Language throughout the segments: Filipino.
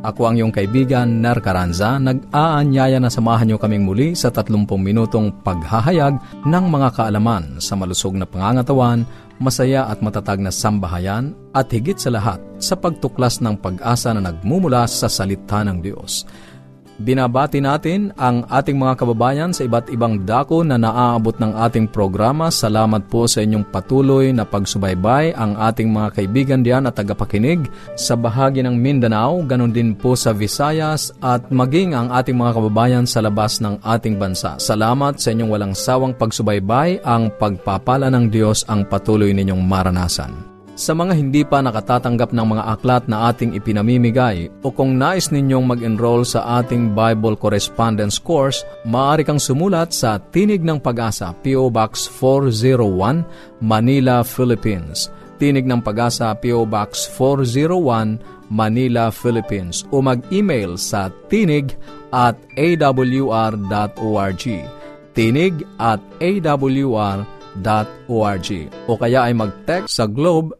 Ako ang iyong kaibigan, Ner Caranza, nag-aanyaya na samahan niyo kaming muli sa 30 minutong paghahayag ng mga kaalaman sa malusog na pangangatawan, masaya at matatag na sambahayan, at higit sa lahat sa pagtuklas ng pag-asa na nagmumula sa salita ng Diyos. Binabati natin ang ating mga kababayan sa iba't ibang dako na naaabot ng ating programa. Salamat po sa inyong patuloy na pagsubaybay ang ating mga kaibigan diyan at tagapakinig sa bahagi ng Mindanao, ganun din po sa Visayas at maging ang ating mga kababayan sa labas ng ating bansa. Salamat sa inyong walang sawang pagsubaybay. Ang pagpapala ng Diyos ang patuloy ninyong maranasan. Sa mga hindi pa nakatatanggap ng mga aklat na ating ipinamimigay o kung nais ninyong mag-enroll sa ating Bible Correspondence Course, maaari kang sumulat sa Tinig ng Pag-asa, P.O. Box 401, Manila, Philippines. Tinig ng Pag-asa, P.O. Box 401, Manila, Philippines. O mag-email sa tinig at awr.org. Tinig at awr.org. O kaya ay mag-text sa Globe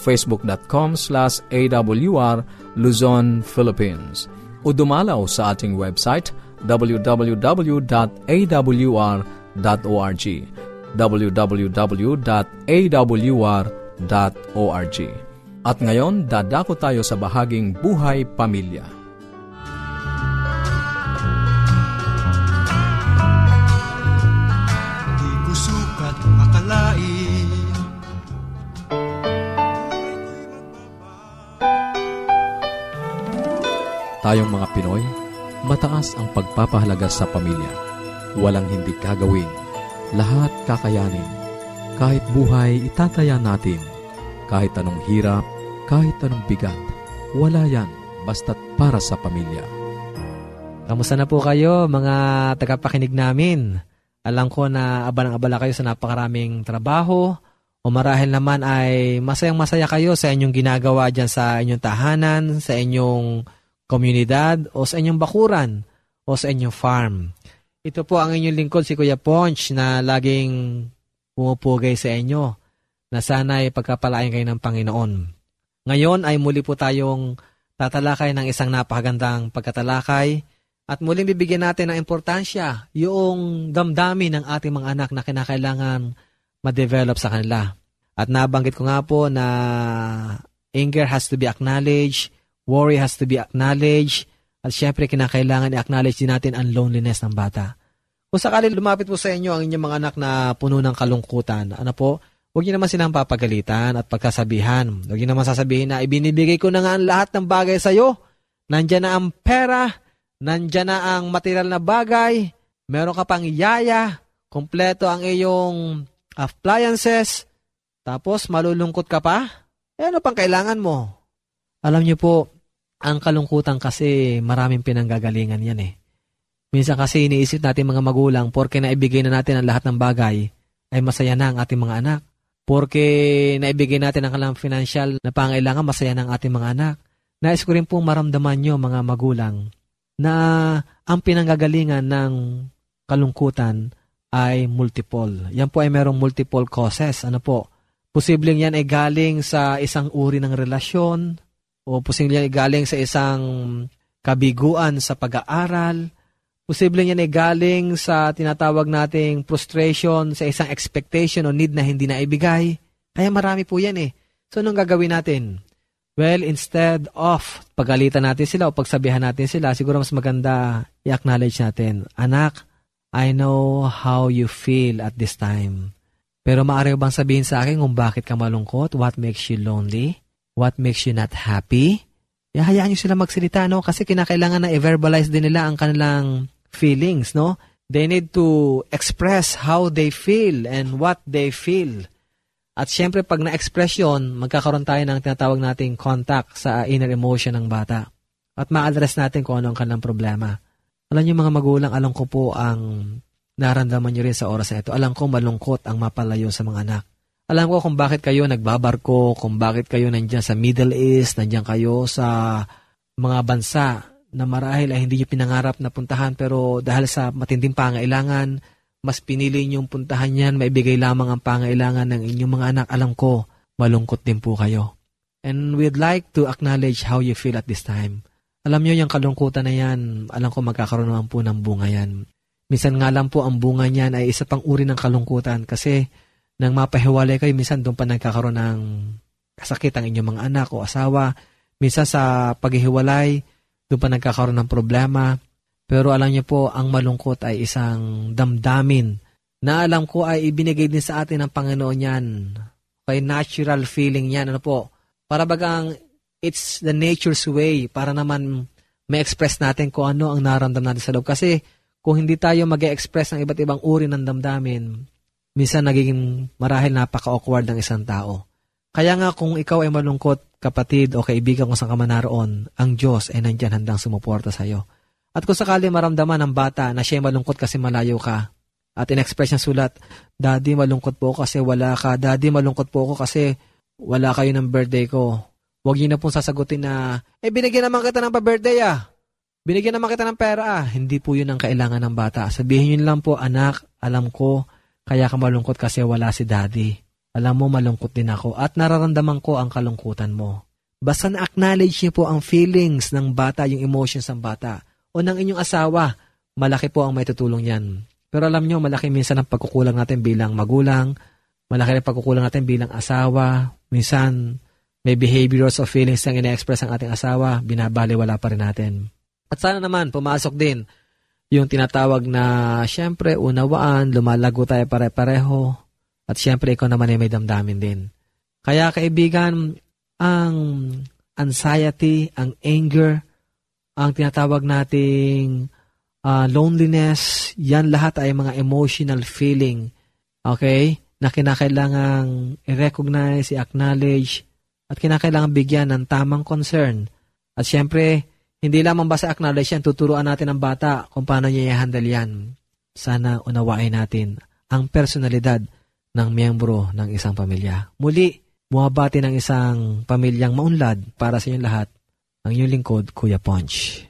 facebook.com slash awr Luzon, Philippines. O dumalaw sa ating website www.awr.org www.awr.org At ngayon, dadako tayo sa bahaging Buhay Pamilya. Akalain Tayong mga Pinoy, mataas ang pagpapahalaga sa pamilya. Walang hindi kagawin. Lahat kakayanin. Kahit buhay, itataya natin. Kahit anong hirap, kahit anong bigat. Wala yan, basta't para sa pamilya. Kamusta na po kayo, mga tagapakinig namin? Alam ko na abalang-abala kayo sa napakaraming trabaho o marahil naman ay masayang-masaya kayo sa inyong ginagawa dyan sa inyong tahanan, sa inyong komunidad o sa inyong bakuran o sa inyong farm. Ito po ang inyong lingkod si Kuya Ponch na laging pumupugay sa inyo na sana'y pagkapalain kayo ng Panginoon. Ngayon ay muli po tayong tatalakay ng isang napakagandang pagkatalakay at muling bibigyan natin ng importansya yung damdamin ng ating mga anak na kinakailangan ma-develop sa kanila. At nabanggit ko nga po na anger has to be acknowledged, Worry has to be acknowledged. At syempre, kinakailangan i-acknowledge din natin ang loneliness ng bata. Kung sakali lumapit po sa inyo ang inyong mga anak na puno ng kalungkutan, ano po, huwag niyo naman silang papagalitan at pagkasabihan. Huwag niyo naman sasabihin na ibinibigay ko na nga ang lahat ng bagay sa iyo. Nandyan na ang pera, nandyan na ang material na bagay, meron ka pang yaya, kompleto ang iyong appliances, tapos malulungkot ka pa? Eh, ano pang kailangan mo? Alam niyo po, ang kalungkutan kasi maraming pinanggagalingan yan eh. Minsan kasi iniisip natin mga magulang, porke naibigay na natin ang lahat ng bagay, ay masaya na ang ating mga anak. Porke naibigay natin ang kalang financial na pangailangan, masaya na ang ating mga anak. Nais ko rin pong maramdaman nyo mga magulang na ang pinanggagalingan ng kalungkutan ay multiple. Yan po ay merong multiple causes. Ano po? Posibleng yan ay galing sa isang uri ng relasyon, o posibleng yan galing sa isang kabiguan sa pag-aaral, posibleng yan ay galing sa tinatawag nating frustration sa isang expectation o need na hindi na ibigay. Kaya marami po yan eh. So, anong gagawin natin? Well, instead of pagalitan natin sila o pagsabihan natin sila, siguro mas maganda i-acknowledge natin, Anak, I know how you feel at this time. Pero maaari bang sabihin sa akin kung bakit ka malungkot? What makes you lonely? What makes you not happy? Ihayaan nyo sila magsalita, no? Kasi kinakailangan na i-verbalize din nila ang kanilang feelings, no? They need to express how they feel and what they feel. At syempre, pag na-express yun, magkakaroon tayo ng tinatawag nating contact sa inner emotion ng bata. At ma-address natin kung ano ang kanilang problema. Alam niyo mga magulang, alam ko po ang narandaman niyo rin sa oras na ito. Alam ko malungkot ang mapalayo sa mga anak. Alam ko kung bakit kayo nagbabarko, kung bakit kayo nandiyan sa Middle East, nandiyan kayo sa mga bansa na marahil ay hindi niyo pinangarap na puntahan pero dahil sa matinding pangailangan, mas pinili niyong puntahan yan, maibigay lamang ang pangailangan ng inyong mga anak, alam ko, malungkot din po kayo. And we'd like to acknowledge how you feel at this time. Alam niyo yung kalungkutan na yan, alam ko magkakaroon naman po ng bunga yan. Minsan nga lang po ang bunga niyan ay isa pang uri ng kalungkutan kasi nang mapahiwalay kayo, minsan doon pa nagkakaroon ng kasakit ang inyong mga anak o asawa. Minsan sa paghihiwalay, doon pa nagkakaroon ng problema. Pero alam niyo po, ang malungkot ay isang damdamin na alam ko ay ibinigay din sa atin ng Panginoon yan. Kay natural feeling yan. Ano po? Para bagang it's the nature's way para naman may express natin kung ano ang naramdam natin sa loob. Kasi kung hindi tayo mag express ng iba't ibang uri ng damdamin, minsan nagiging marahil napaka-awkward ng isang tao. Kaya nga kung ikaw ay malungkot, kapatid o kaibigan kung saan ka man naroon, ang Diyos ay nandyan handang sumuporta sa iyo. At kung sakali maramdaman ng bata na siya malungkot kasi malayo ka, at in-express niya sulat, Daddy, malungkot po ako kasi wala ka. Daddy, malungkot po ako kasi wala kayo ng birthday ko. Huwag niyo na pong sasagutin na, eh, binigyan naman kita ng pa-birthday ah. Binigyan naman kita ng pera ah. Hindi po yun ang kailangan ng bata. Sabihin niyo lang po, anak, alam ko, kaya ka malungkot kasi wala si daddy. Alam mo, malungkot din ako at nararamdaman ko ang kalungkutan mo. Basta na-acknowledge niyo po ang feelings ng bata, yung emotions ng bata o ng inyong asawa, malaki po ang may tutulong yan. Pero alam nyo, malaki minsan ang pagkukulang natin bilang magulang, malaki ang pagkukulang natin bilang asawa, minsan may behaviors of feelings na ina-express ang ating asawa, binabaliwala pa rin natin. At sana naman, pumasok din yung tinatawag na, syempre, unawaan, lumalago tayo pare-pareho, at syempre, ikaw naman ay may damdamin din. Kaya kaibigan, ang anxiety, ang anger, ang tinatawag nating uh, loneliness, yan lahat ay mga emotional feeling. Okay? Na kinakailangang i-recognize, i-acknowledge, at kinakailangan bigyan ng tamang concern. At syempre, hindi lamang basta acknowledge yan, tuturuan natin ang bata kung paano niya i-handle yan. Sana unawain natin ang personalidad ng miyembro ng isang pamilya. Muli, buwabati ng isang pamilyang maunlad para sa inyong lahat ang inyong lingkod, Kuya Ponch.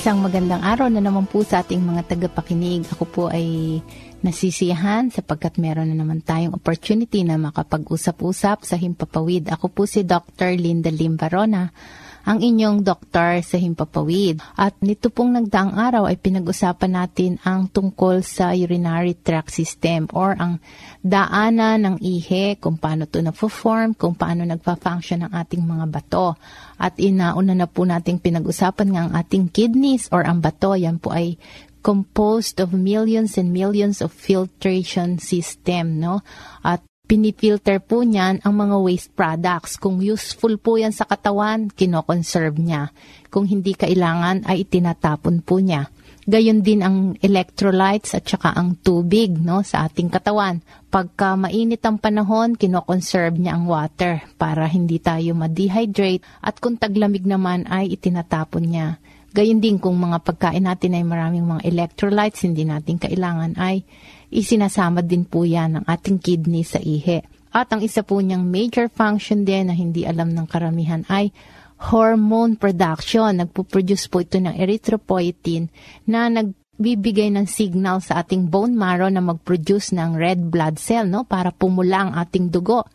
Isang magandang araw na naman po sa ating mga tagapakinig. Ako po ay nasisiyahan sapagkat meron na naman tayong opportunity na makapag-usap-usap sa Himpapawid. Ako po si Dr. Linda Limbarona ang inyong doktor sa Himpapawid. At nito pong nagdaang araw ay pinag-usapan natin ang tungkol sa urinary tract system or ang daanan ng ihe, kung paano ito na-form, kung paano nagpa-function ang ating mga bato. At inauna na po nating pinag-usapan nga ang ating kidneys or ang bato. Yan po ay composed of millions and millions of filtration system, no? At pinifilter po niyan ang mga waste products. Kung useful po yan sa katawan, kinoconserve niya. Kung hindi kailangan, ay itinatapon po niya. Gayon din ang electrolytes at saka ang tubig no, sa ating katawan. Pagka mainit ang panahon, kinoconserve niya ang water para hindi tayo ma-dehydrate at kung taglamig naman ay itinatapon niya. Gayon din kung mga pagkain natin ay maraming mga electrolytes, hindi natin kailangan ay isinasama din po yan ng ating kidney sa ihe. At ang isa po niyang major function din na hindi alam ng karamihan ay hormone production. Nagpo-produce po ito ng erythropoietin na nagbibigay ng signal sa ating bone marrow na mag-produce ng red blood cell no para pumula ang ating dugo.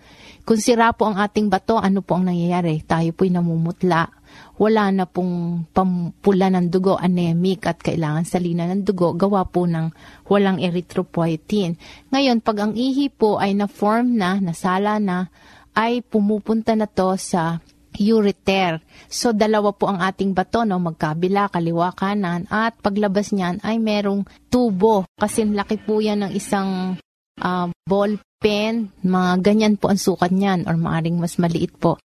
Kung sira po ang ating bato, ano po ang nangyayari? Tayo po'y namumutla wala na pong pampula ng dugo, anemic at kailangan salina ng dugo, gawa po ng walang erythropoietin. Ngayon, pag ang ihi po ay na-form na, nasala na, ay pumupunta na to sa ureter. So, dalawa po ang ating bato, no? magkabila, kaliwa, kanan, at paglabas niyan ay merong tubo. Kasi laki po yan ng isang uh, ball pen, mga ganyan po ang sukat niyan, or maaring mas maliit po.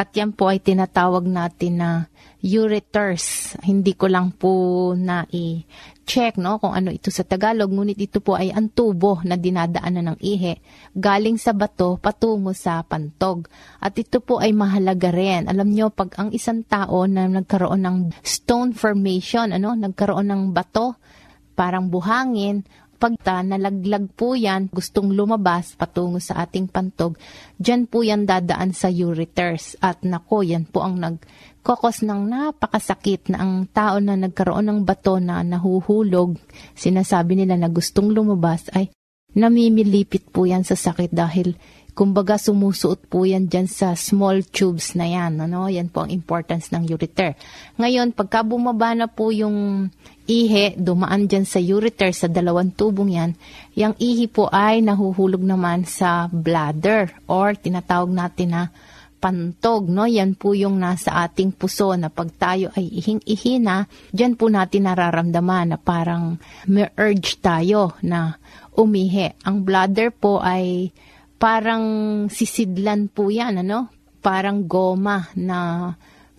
At yan po ay tinatawag natin na ureters. Hindi ko lang po na i-check no, kung ano ito sa Tagalog, ngunit ito po ay ang tubo na dinadaanan ng ihe galing sa bato patungo sa pantog. At ito po ay mahalaga rin. Alam nyo, pag ang isang tao na nagkaroon ng stone formation, ano, nagkaroon ng bato, parang buhangin, pagta nalaglag po yan, gustong lumabas patungo sa ating pantog, dyan po yan dadaan sa ureters. At nako, yan po ang nagkokos ng napakasakit na ang tao na nagkaroon ng bato na nahuhulog, sinasabi nila na gustong lumabas, ay namimilipit po yan sa sakit dahil kumbaga sumusuot po yan dyan sa small tubes na yan. Ano? Yan po ang importance ng ureter. Ngayon, pagka bumaba na po yung ihi, dumaan dyan sa ureter, sa dalawang tubong yan, yung ihi po ay nahuhulog naman sa bladder or tinatawag natin na pantog, no? Yan po yung nasa ating puso na pag tayo ay ihing-ihi na, dyan po natin nararamdaman na parang may urge tayo na umihi. Ang bladder po ay parang sisidlan po yan, ano? Parang goma na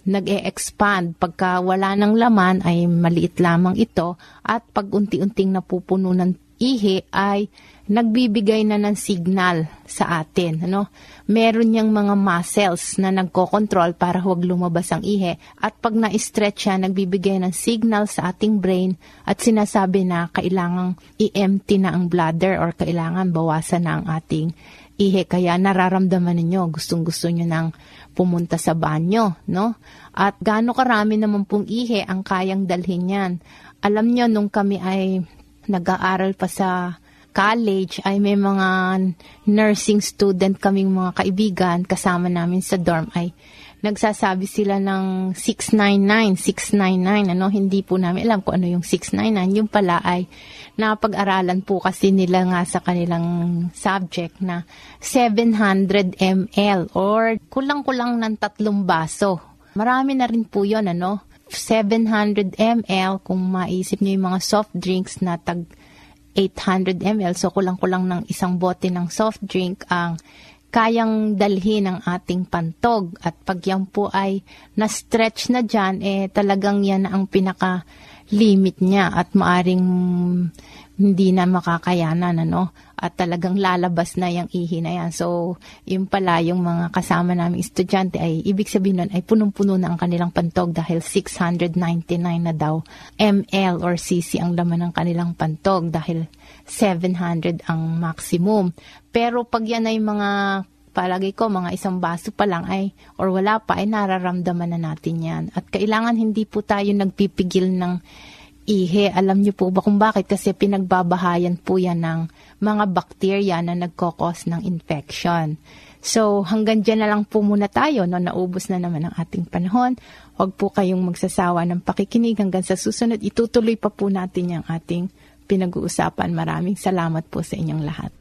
nag-e-expand. Pagka wala ng laman ay maliit lamang ito at pag unti-unting napupuno ng ihi ay nagbibigay na ng signal sa atin. Ano? Meron niyang mga muscles na nagko-control para huwag lumabas ang ihi. At pag na-stretch siya, nagbibigay ng signal sa ating brain at sinasabi na kailangang i-empty na ang bladder or kailangan bawasan na ang ating ihi. Kaya nararamdaman ninyo, gustong-gusto nyo nang pumunta sa banyo, no? At gaano karami naman pong ihe ang kayang dalhin yan. Alam nyo, nung kami ay nag-aaral pa sa college, ay may mga nursing student kaming mga kaibigan kasama namin sa dorm ay nagsasabi sila ng 699, 699, ano, hindi po namin alam kung ano yung 699. Yung pala ay napag-aralan po kasi nila nga sa kanilang subject na 700 ml or kulang-kulang ng tatlong baso. Marami na rin po yun, ano. 700 ml, kung maisip niyo yung mga soft drinks na tag 800 ml, so kulang-kulang ng isang bote ng soft drink ang kayang dalhin ng ating pantog. At pag yan po ay na-stretch na dyan, eh talagang yan ang pinaka limit niya at maaring hindi na makakayanan, ano? At talagang lalabas na yung ihi na yan. So, yung pala, yung mga kasama naming estudyante ay, ibig sabihin nun, ay punong-puno na ang kanilang pantog dahil 699 na daw ml or cc ang laman ng kanilang pantog dahil 700 ang maximum. Pero pag yan ay mga palagi ko mga isang baso pa lang ay or wala pa ay nararamdaman na natin yan. At kailangan hindi po tayo nagpipigil ng ihe. Alam niyo po ba kung bakit? Kasi pinagbabahayan po yan ng mga bakterya na nagkokos ng infection. So hanggang dyan na lang po muna tayo. No? Naubos na naman ang ating panahon. Huwag po kayong magsasawa ng pakikinig hanggang sa susunod. Itutuloy pa po natin yung ating pinag-uusapan. Maraming salamat po sa inyong lahat.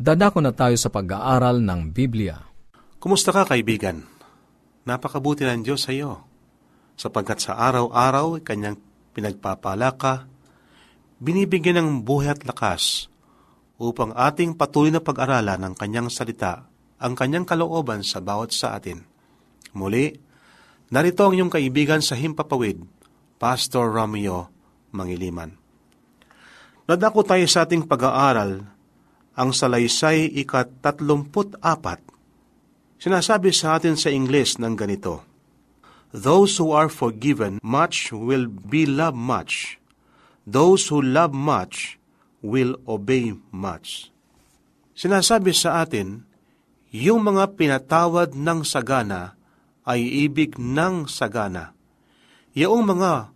Dadako na tayo sa pag-aaral ng Biblia. Kumusta ka, kaibigan? Napakabuti ng Diyos sa iyo, sapagkat sa araw-araw kanyang pinagpapala ka, binibigyan ng buhay at lakas upang ating patuloy na pag-aralan ng kanyang salita, ang kanyang kalooban sa bawat sa atin. Muli, narito ang iyong kaibigan sa Himpapawid, Pastor Romeo Mangiliman. Nadako tayo sa ating pag-aaral ang salaysay ikat-tatlumput-apat. Sinasabi sa atin sa Ingles ng ganito, Those who are forgiven much will be loved much. Those who love much will obey much. Sinasabi sa atin, yung mga pinatawad ng sagana ay ibig ng sagana. Yung mga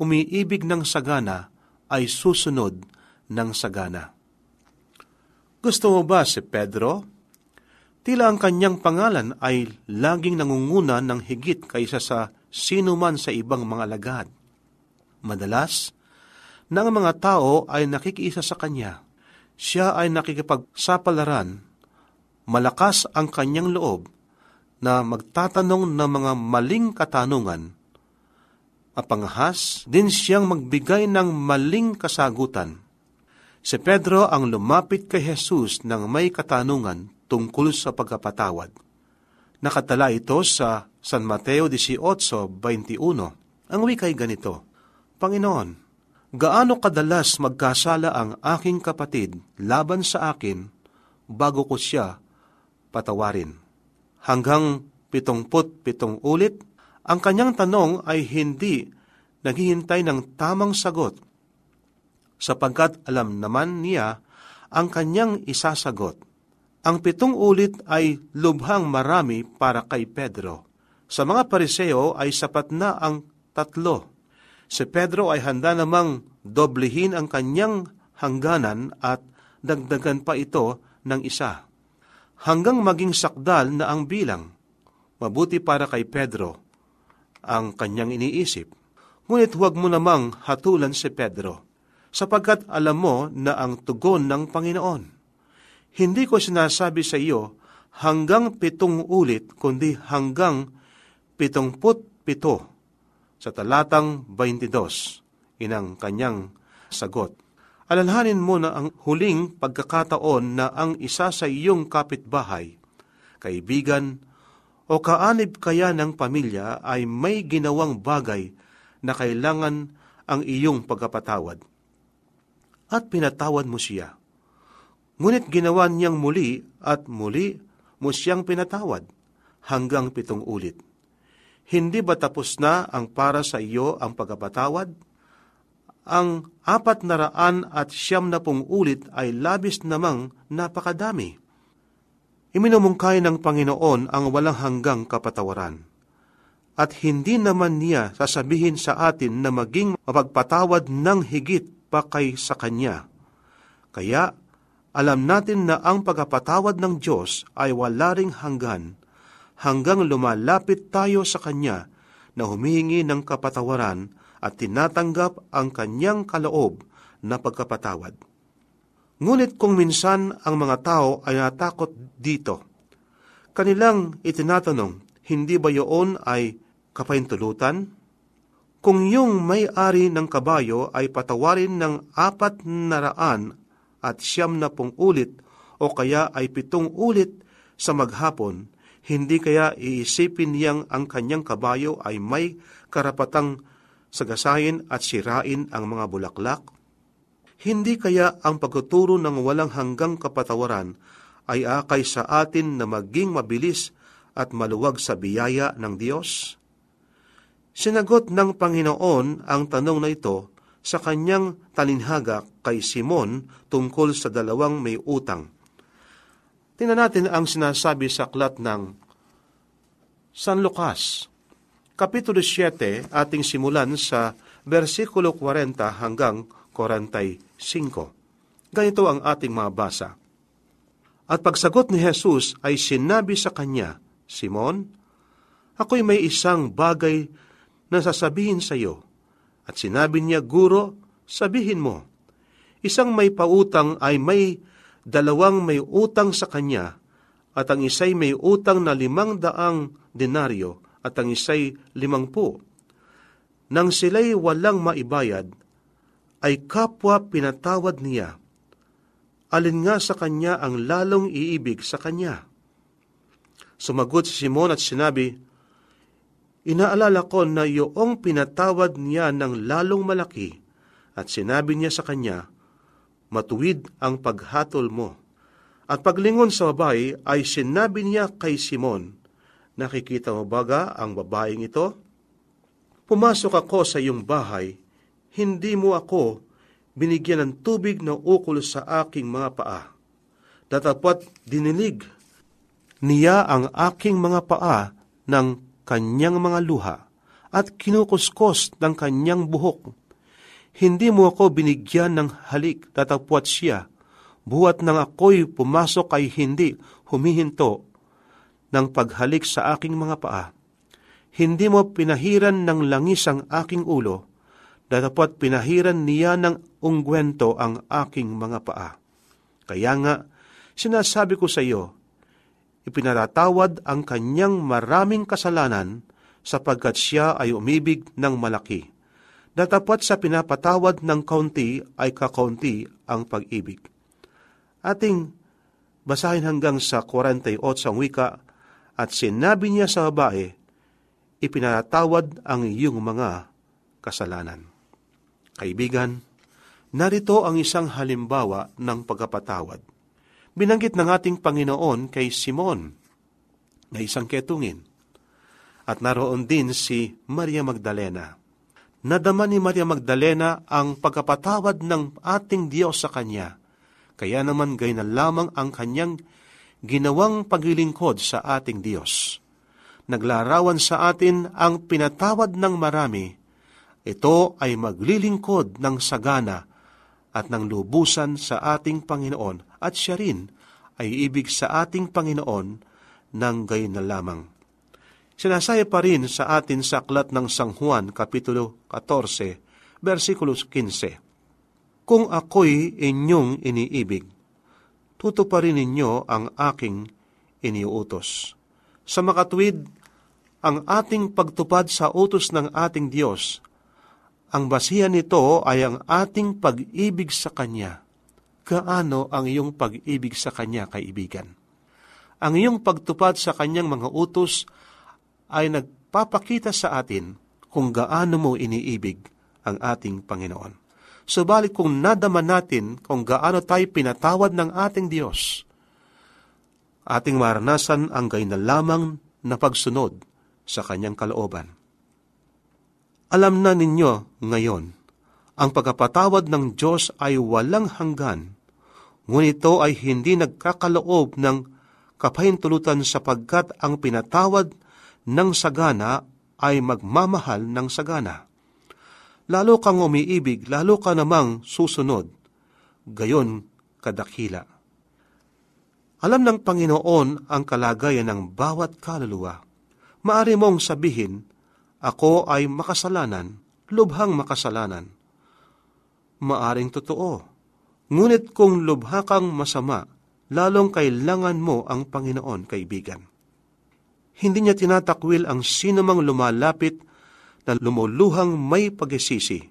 umiibig ng sagana ay susunod ng sagana. Gusto mo ba si Pedro? Tila ang kanyang pangalan ay laging nangunguna ng higit kaysa sa sino man sa ibang mga lagad. Madalas, na ang mga tao ay nakikiisa sa kanya. Siya ay nakikipagsapalaran. Malakas ang kanyang loob na magtatanong ng mga maling katanungan. Apangahas din siyang magbigay ng maling kasagutan Si Pedro ang lumapit kay Jesus ng may katanungan tungkol sa pagkapatawad. Nakatala ito sa San Mateo 18.21. Ang wikay ganito, Panginoon, gaano kadalas magkasala ang aking kapatid laban sa akin bago ko siya patawarin? Hanggang pitongput pitong ulit, ang kanyang tanong ay hindi naghihintay ng tamang sagot sapagkat alam naman niya ang kanyang isasagot. Ang pitong ulit ay lubhang marami para kay Pedro. Sa mga pariseo ay sapat na ang tatlo. Si Pedro ay handa namang doblehin ang kanyang hangganan at dagdagan pa ito ng isa. Hanggang maging sakdal na ang bilang. Mabuti para kay Pedro ang kanyang iniisip. Ngunit huwag mo namang hatulan si Pedro sapagkat alam mo na ang tugon ng Panginoon. Hindi ko sinasabi sa iyo hanggang pitong ulit, kundi hanggang pitongput pito sa talatang 22, inang kanyang sagot. Alalhanin mo na ang huling pagkakataon na ang isa sa iyong kapitbahay, kaibigan, o kaanib kaya ng pamilya ay may ginawang bagay na kailangan ang iyong pagkapatawad at pinatawad mo siya. Ngunit ginawa niyang muli at muli mo siyang pinatawad hanggang pitong ulit. Hindi ba tapos na ang para sa iyo ang pagkapatawad? ang apat na raan at siyam na pong ulit ay labis namang napakadami. Iminumungkay ng Panginoon ang walang hanggang kapatawaran. At hindi naman niya sasabihin sa atin na maging mapagpatawad ng higit pa kay sa Kanya. Kaya, alam natin na ang pagkapatawad ng Diyos ay wala ring hanggan hanggang lumalapit tayo sa Kanya na humihingi ng kapatawaran at tinatanggap ang Kanyang kaloob na pagkapatawad. Ngunit kung minsan ang mga tao ay natakot dito, kanilang itinatanong, hindi ba yun ay kapahintulutan? Kung yung may-ari ng kabayo ay patawarin ng apat na raan at siyam na pong ulit o kaya ay pitong ulit sa maghapon, hindi kaya iisipin niyang ang kanyang kabayo ay may karapatang sagasayin at sirain ang mga bulaklak? Hindi kaya ang pagtuturo ng walang hanggang kapatawaran ay akay sa atin na maging mabilis at maluwag sa biyaya ng Diyos? Sinagot ng Panginoon ang tanong na ito sa kanyang talinhaga kay Simon tungkol sa dalawang may utang. Tingnan natin ang sinasabi sa aklat ng San Lucas, Kapitulo 7, ating simulan sa versikulo 40 hanggang 45. Ganito ang ating mga basa. At pagsagot ni Jesus ay sinabi sa kanya, Simon, ako'y may isang bagay na sasabihin sa iyo. At sinabi niya, Guro, sabihin mo. Isang may pautang ay may dalawang may utang sa kanya, at ang isa'y may utang na limang daang denaryo, at ang isa'y limangpu. Nang sila'y walang maibayad, ay kapwa pinatawad niya. Alin nga sa kanya ang lalong iibig sa kanya? Sumagot si Simon at sinabi, Inaalala ko na iyong pinatawad niya ng lalong malaki at sinabi niya sa kanya, Matuwid ang paghatol mo. At paglingon sa babae ay sinabi niya kay Simon, Nakikita mo baga ang babaeng ito? Pumasok ako sa iyong bahay hindi mo ako binigyan ng tubig na ukol sa aking mga paa. Datapot dinilig niya ang aking mga paa ng kanyang mga luha at kinukuskos ng kanyang buhok. Hindi mo ako binigyan ng halik, tatapwat siya. Buhat nang ako'y pumasok ay hindi humihinto ng paghalik sa aking mga paa. Hindi mo pinahiran ng langis ang aking ulo, datapot pinahiran niya ng ungwento ang aking mga paa. Kaya nga, sinasabi ko sa iyo, ipinatatawad ang kanyang maraming kasalanan sapagkat siya ay umibig ng malaki. Datapot sa pinapatawad ng kaunti ay kakaunti ang pag-ibig. Ating basahin hanggang sa 48 ang wika at sinabi niya sa babae, ipinatawad ang iyong mga kasalanan. Kaibigan, narito ang isang halimbawa ng pagkapatawad. Binanggit ng ating Panginoon kay Simon na isang ketungin. At naroon din si Maria Magdalena. Nadama ni Maria Magdalena ang pagkapatawad ng ating Diyos sa Kanya. Kaya naman gay na lamang ang Kanyang ginawang paglilingkod sa ating Diyos. Naglarawan sa atin ang pinatawad ng marami ito ay maglilingkod ng sagana at ng lubusan sa ating Panginoon at siya rin ay ibig sa ating Panginoon ng gayon na lamang. Sinasaya pa rin sa atin sa aklat ng Sang Juan, Kapitulo 14, versikulo 15. Kung ako'y inyong iniibig, tutuparin ninyo ang aking iniuutos. Sa makatwid, ang ating pagtupad sa utos ng ating Diyos ang basihan nito ay ang ating pag-ibig sa Kanya. Kaano ang iyong pag-ibig sa Kanya, kaibigan? Ang iyong pagtupad sa Kanyang mga utos ay nagpapakita sa atin kung gaano mo iniibig ang ating Panginoon. Subalit kung nadama natin kung gaano tayo pinatawad ng ating Diyos, ating maranasan ang gay na lamang na pagsunod sa Kanyang kalooban. Alam na ninyo ngayon Ang pagkapatawad ng Diyos ay walang hanggan, ngunit ito ay hindi nagkakaloob ng kapahintulutan sapagkat ang pinatawad ng sagana ay magmamahal ng sagana. Lalo kang umiibig, lalo ka namang susunod, gayon kadakila. Alam ng Panginoon ang kalagayan ng bawat kaluluwa. Maari mong sabihin, ako ay makasalanan, lubhang makasalanan maaring totoo. Ngunit kung lubha kang masama, lalong kailangan mo ang Panginoon, kaibigan. Hindi niya tinatakwil ang sinumang lumalapit na lumuluhang may pagisisi.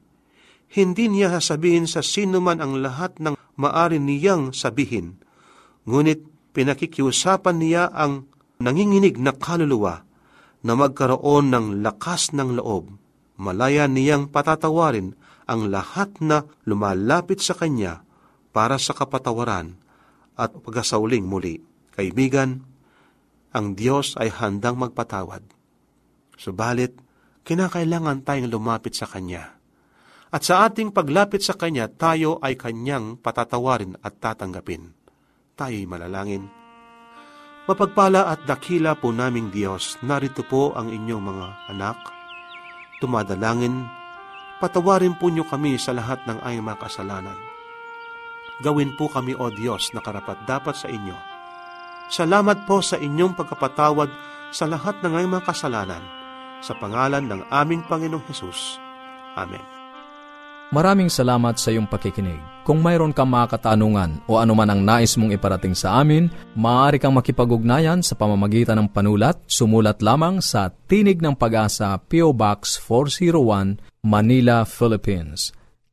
Hindi niya sasabihin sa sinuman ang lahat ng maari niyang sabihin. Ngunit pinakikiusapan niya ang nanginginig na kaluluwa na magkaroon ng lakas ng loob. Malaya niyang patatawarin ang lahat na lumalapit sa Kanya para sa kapatawaran at pagkasauling muli. Kaibigan, ang Diyos ay handang magpatawad. Subalit, kinakailangan tayong lumapit sa Kanya. At sa ating paglapit sa Kanya, tayo ay Kanyang patatawarin at tatanggapin. Tayo'y malalangin. Mapagpala at dakila po naming Diyos, narito po ang inyong mga anak. Tumadalangin Patawarin po niyo kami sa lahat ng aming mga kasalanan. Gawin po kami, O Diyos, na karapat dapat sa inyo. Salamat po sa inyong pagkapatawad sa lahat ng aming mga kasalanan. Sa pangalan ng aming Panginoong Hesus. Amen. Maraming salamat sa iyong pakikinig. Kung mayroon kang mga katanungan o anuman ang nais mong iparating sa amin, maaari kang makipag-ugnayan sa pamamagitan ng panulat. Sumulat lamang sa Tinig ng Pag-asa, P.O. Box 401, Manila, Philippines.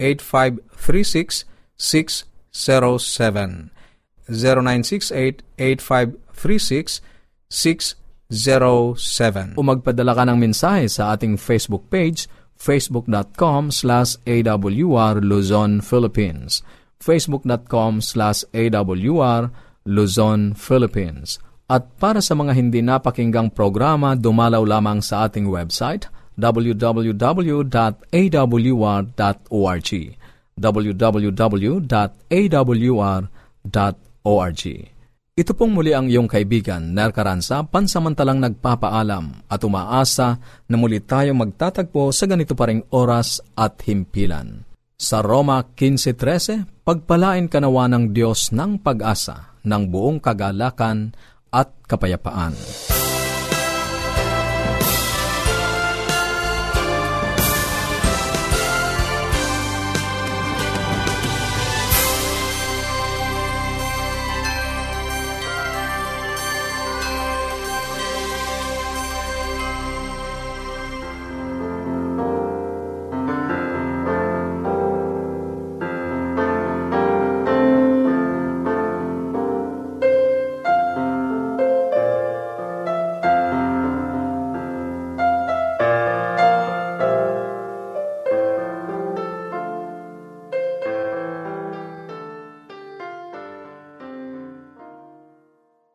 0968-8536-607. 0968-8536-607. O magpadala ka ng mensahe sa ating Facebook page facebook.com slash awr Luzon, Philippines. facebook.com slash awr Luzon, Philippines. At para sa mga hindi napakinggang programa, dumalaw lamang sa ating website www.awr.org www.awr.org Ito pong muli ang iyong kaibigan, Ner Caranza, pansamantalang nagpapaalam at umaasa na muli tayo magtatagpo sa ganito pa ring oras at himpilan. Sa Roma 15.13, pagpalain kanawa ng Diyos ng pag-asa, ng buong kagalakan at kapayapaan.